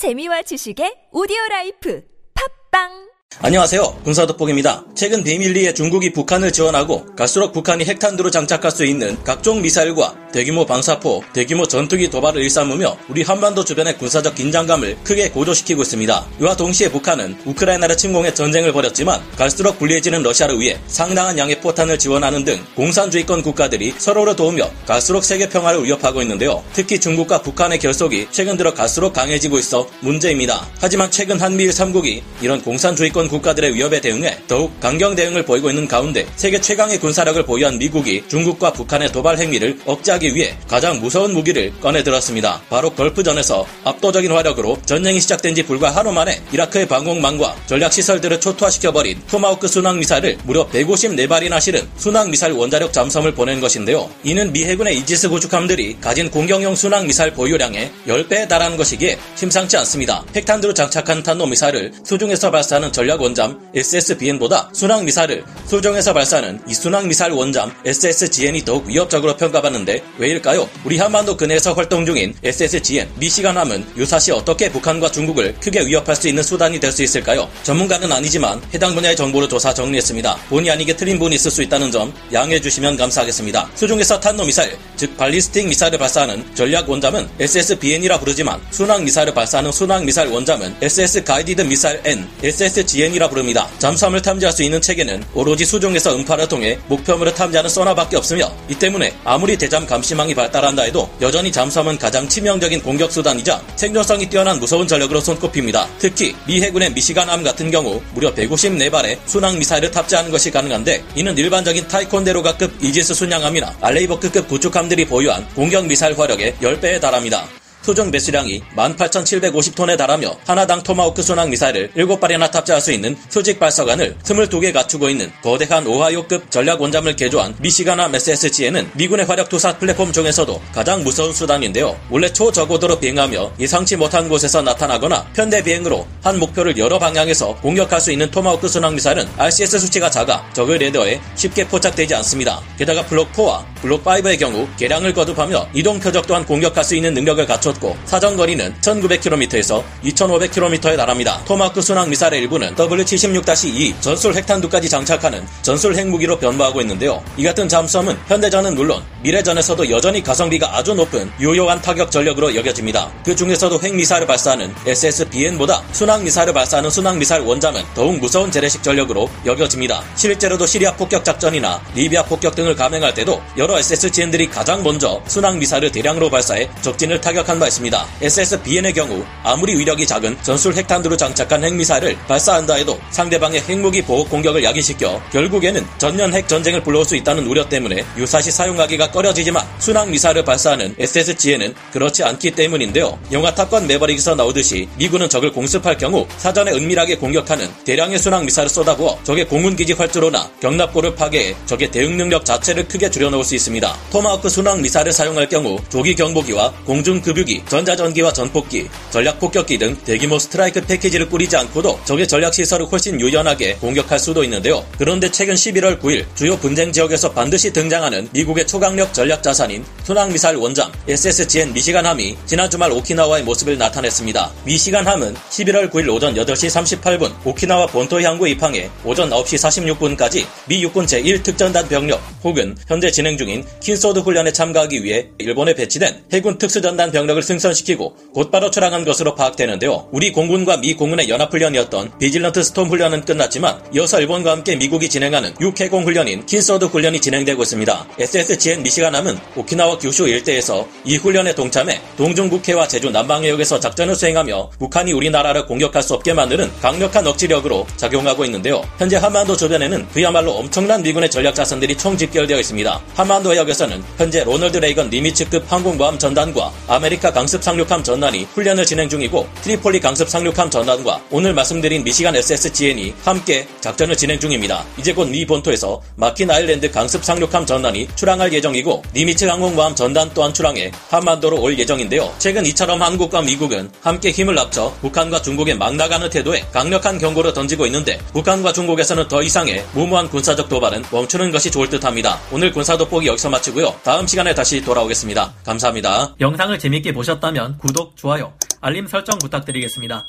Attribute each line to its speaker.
Speaker 1: 재미와 지식의 오디오 라이프. 팟빵
Speaker 2: 안녕하세요. 군사돋보기입니다. 최근 비밀리에 중국이 북한을 지원하고 갈수록 북한이 핵탄두를 장착할 수 있는 각종 미사일과 대규모 방사포, 대규모 전투기 도발을 일삼으며 우리 한반도 주변의 군사적 긴장감을 크게 고조시키고 있습니다. 이와 동시에 북한은 우크라이나를 침공해 전쟁을 벌였지만 갈수록 불리해지는 러시아를 위해 상당한 양의 포탄을 지원하는 등 공산주의권 국가들이 서로를 도우며 갈수록 세계 평화를 위협하고 있는데요. 특히 중국과 북한의 결속이 최근 들어 갈수록 강해지고 있어 문제입니다. 하지만 최근 한미일 3국이 이런 공산주의권 주권 국가들의 위협에 대응해 더욱 강경 대응을 보이고 있는 가운데 세계 최강의 군사력을 보유한 미국이 중국과 북한의 도발 행위를 억제하기 위해 가장 무서운 무기를 꺼내 들었습니다. 바로 걸프전에서 압도적인 화력으로 전쟁이 시작된 지 불과 하루 만에 이라크의 방공망과 전략 시설들을 초토화시켜버린 토마호크 순항 미사일을 무려 154발이나 실은 순항 미사일 원자력 잠수함을 보낸 것인데요. 이는 미 해군의 이지스 구축함들이 가진 공격용 순항 미사일 보유량의 10배에 달하는 것이기에 심상치 않습니다. 핵탄두를 장착한 탄도 미사일을 수중에서 발사하는 전략 전략 원잠 SSBN보다 순항 미사일을 수중에서 발사하는 이 순항 미사일 원잠 SSGN이 더욱 위협적으로 평가받는데 왜일까요? 우리 한반도 근해에서 활동 중인 SSGN 미시간함은 유사시 어떻게 북한과 중국을 크게 위협할 수 있는 수단이 될 수 있을까요? 전문가는 아니지만 해당 분야의 정보를 조사 정리했습니다. 본의 아니게 틀린 부분이 있을 수 있다는 점 양해해 주시면 감사하겠습니다. 수중에서 탄도 미사일, 즉 ballistic 미사일을 발사하는 전략 원잠은 SSBN이라 부르지만 순항 미사일을 발사하는 순항 미사일 원잠은 SS guided 미사일 N, SSG GN이라 부릅니다. 잠수함을 탐지할 수 있는 체계는 오로지 수중에서 음파를 통해 목표물을 탐지하는 소나밖에 없으며 이 때문에 아무리 대잠 감시망이 발달한다 해도 여전히 잠수함은 가장 치명적인 공격 수단이자 생존성이 뛰어난 무서운 전력으로 손꼽힙니다. 특히 미 해군의 미시간함 같은 경우 무려 154발의 순항 미사일을 탑재하는 것이 가능한데 이는 일반적인 타이콘데로가급 이지스 순양함이나 알레이버크급 구축함들이 보유한 공격 미사일 화력의 10배에 달합니다. 수중 배수량이 18,750톤에 달하며 하나당 토마호크 순항 미사일을 7발이나 탑재할 수 있는 수직 발사관을 22개 갖추고 있는 거대한 오하이오급 전략 원잠을 개조한 미시간함 SSGN은 미군의 화력 투사 플랫폼 중에서도 가장 무서운 수단인데요. 원래 초저고도로 비행하며 예상치 못한 곳에서 나타나거나 편대 비행으로 한 목표를 여러 방향에서 공격할 수 있는 토마호크 순항 미사일은 RCS 수치가 작아 적의 레이더에 쉽게 포착되지 않습니다. 게다가 블록 4와 블록 5의 경우 개량을 거듭하며 이동 표적 또한 공격할 수 있는 능력을 갖춰 갖췄고 사정 거리는 1900km에서 2500km에 달합니다. 토마호크 순항 미사일의 일부는 W76-2 전술 핵탄두까지 장착하는 전술 핵무기로 변모하고 있는데요. 이 같은 잠수함은 현대전은 물론 미래전에서도 여전히 가성비가 아주 높은 유효한 타격 전력으로 여겨집니다. 그 중에서도 핵미사일을 발사하는 SSBN보다 순항미사일을 발사하는 순항미사일 원잠은 더욱 무서운 재래식 전력으로 여겨집니다. 실제로도 시리아 폭격 작전이나 리비아 폭격 등을 감행할 때도 여러 SSGN들이 가장 먼저 순항미사일을 대량으로 발사해 적진을 타격한 바 있습니다. SSBN의 경우 아무리 위력이 작은 전술 핵탄두로 장착한 핵미사일을 발사한다 해도 상대방의 핵무기 보호 공격을 야기시켜 결국에는 전면 핵 전쟁을 불러올 수 있다는 우려 때문에 유사시 사용하기가 꺼려지지만 순항 미사일을 발사하는 SSG에는 그렇지 않기 때문인데요. 영화 탑건 매버릭에서 나오듯이 미군은 적을 공습할 경우 사전에 은밀하게 공격하는 대량의 순항 미사일을 쏟아부어 적의 공군기지 활주로나 경납고를 파괴해 적의 대응 능력 자체를 크게 줄여놓을 수 있습니다. 토마호크 순항 미사일을 사용할 경우 조기 경보기와 공중 급유기 전투기, 전자전기와 전폭기, 전략폭격기 등 대규모 스트라이크 패키지를 꾸리지 않고도 적의 전략시설을 훨씬 유연하게 공격할 수도 있는데요. 그런데 최근 11월 9일 주요 분쟁 지역에서 반드시 등장하는 미국의 초강력 전략 자산인 순항미사일 원잠 SSGN 미시간함이 지난 주말 오키나와에 모습을 나타냈습니다. 미시간함은 11월 9일 오전 8시 38분 오키나와 본토 항구 입항해 오전 9시 46분까지 미 육군 제1특전단 병력 혹은 현재 진행 중인 Keen Sword 훈련에 참가하기 위해 일본에 배치된 해군 특수전단 병력을 병력을 승선시키고 곧바로 출항한 것으로 파악되는데요. 우리 공군과 미 공군의 연합훈련이었던 Vigilant Storm 훈련은 끝났지만 이어서 일본과 함께 미국이 진행하는 육해공 훈련인 Keen Sword 훈련이 진행되고 있습니다. SSGN 미시간함은 오키나와 규슈 일대에서 이 훈련에 동참해 동중국해와 제주 남방해역에서 작전을 수행하며 북한이 우리나라를 공격할 수 없게 만드는 강력한 억지력으로 작용하고 있는데요. 현재 한반도 주변에는 그야말로 엄청난 미군의 전략 자산들이 총 집결되어 있습니다. 한반도 해역에서는 현재 로널드 레이건 니미츠급 항공모함 전단과 아메리카 강습 상륙함 전단이 훈련을 진행 중이고 트리폴리 강습 상륙함 전단과 오늘 말씀드린 미시간 SSGN이 함께 작전을 진행 중입니다. 이제 곧 미 본토에서 마킨 아일랜드 강습 상륙함 전단이 출항할 예정이고 니미츠 항공모함 전단 또한 출항해 한반도로 올 예정인데요. 최근 이처럼 한국과 미국은 함께 힘을 합쳐 북한과 중국에 막 나가는 태도에 강력한 경고를 던지고 있는데 북한과 중국에서는 더 이상의 무모한 군사적 도발은 멈추는 것이 좋을 듯합니다. 오늘 군사 돋보기 여기서 마치고요. 다음 시간에 다시 돌아오겠습니다. 감사합니다.
Speaker 3: 영상을 재밌게 보셨다면 구독, 좋아요
Speaker 2: 알림 설정 부탁드리겠습니다.